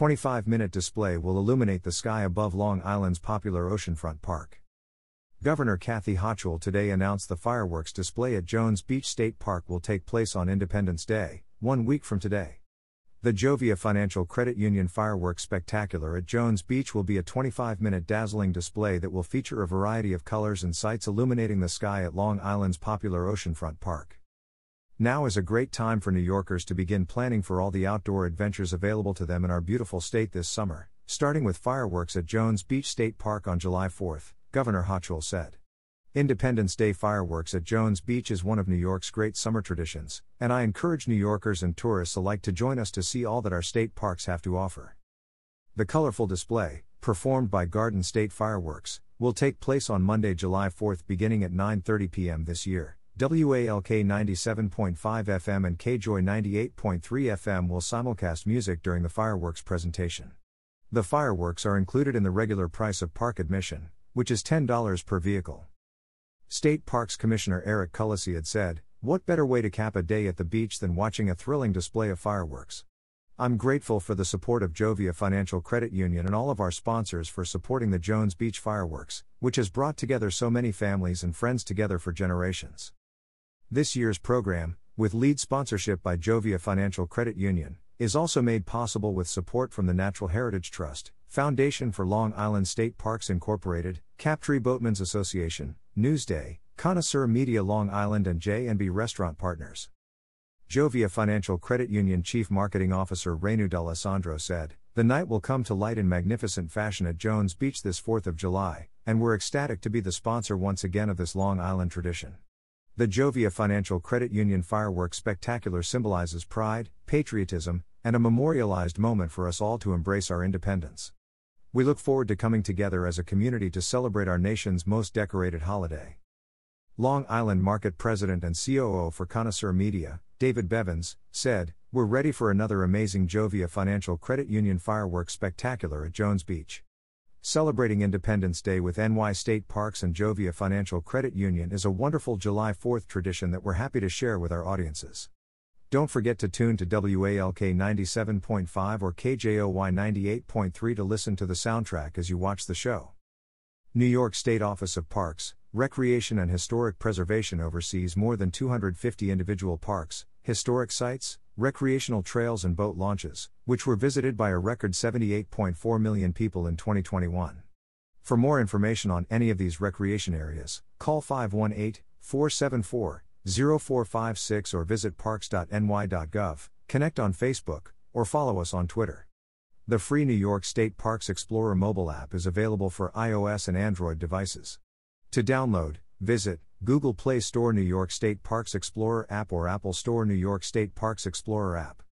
25 minute display will illuminate the sky above Long Island's popular oceanfront park. Governor Kathy Hochul today announced the fireworks display at Jones Beach State Park will take place on Independence Day, one week from today. The Jovia Financial Credit Union Fireworks Spectacular at Jones Beach will be a 25 minute dazzling display that will feature a variety of colors and sights illuminating the sky at Long Island's popular oceanfront park. Now is a great time for New Yorkers to begin planning for all the outdoor adventures available to them in our beautiful state this summer, starting with fireworks at Jones Beach State Park on July 4, Governor Hochul said. Independence Day fireworks at Jones Beach is one of New York's great summer traditions, and I encourage New Yorkers and tourists alike to join us to see all that our state parks have to offer. The colorful display, performed by Garden State Fireworks, will take place on Monday, July 4, beginning at 9:30 p.m. this year. WALK 97.5 FM and KJOY 98.3 FM will simulcast music during the fireworks presentation. The fireworks are included in the regular price of park admission, which is $10 per vehicle. State Parks Commissioner Eric Kulleseid had said, What better way to cap a day at the beach than watching a thrilling display of fireworks? I'm grateful for the support of Jovia Financial Credit Union and all of our sponsors for supporting the Jones Beach fireworks, which has brought together so many families and friends together for generations. This year's program, with lead sponsorship by Jovia Financial Credit Union, is also made possible with support from the Natural Heritage Trust, Foundation for Long Island State Parks Incorporated, Captree Boatmen's Association, Newsday, Connoisseur Media Long Island and J&B Restaurant Partners. Jovia Financial Credit Union Chief Marketing Officer Renu D'Alessandro said, The night will come to light in magnificent fashion at Jones Beach this 4th of July, and we're ecstatic to be the sponsor once again of this Long Island tradition. The Jovia Financial Credit Union fireworks spectacular symbolizes pride, patriotism, and a memorialized moment for us all to embrace our independence. We look forward to coming together as a community to celebrate our nation's most decorated holiday. Long Island Market President and COO for Connoisseur Media, David Bevins, said, We're ready for another amazing Jovia Financial Credit Union fireworks spectacular at Jones Beach. Celebrating Independence Day with NY State Parks and Jovia Financial Credit Union is a wonderful July 4th tradition that we're happy to share with our audiences. Don't forget to tune to WALK 97.5 or KJOY 98.3 to listen to the soundtrack as you watch the show. New York State Office of Parks, Recreation and Historic Preservation oversees more than 250 individual parks, historic sites, recreational trails, and boat launches, which were visited by a record 78.4 million people in 2021. For more information on any of these recreation areas, call 518 474 0456 or visit parks.ny.gov, connect on Facebook, or follow us on Twitter. The free New York State Parks Explorer mobile app is available for iOS and Android devices. To download, visit Google Play Store New York State Parks Explorer app or Apple Store New York State Parks Explorer app.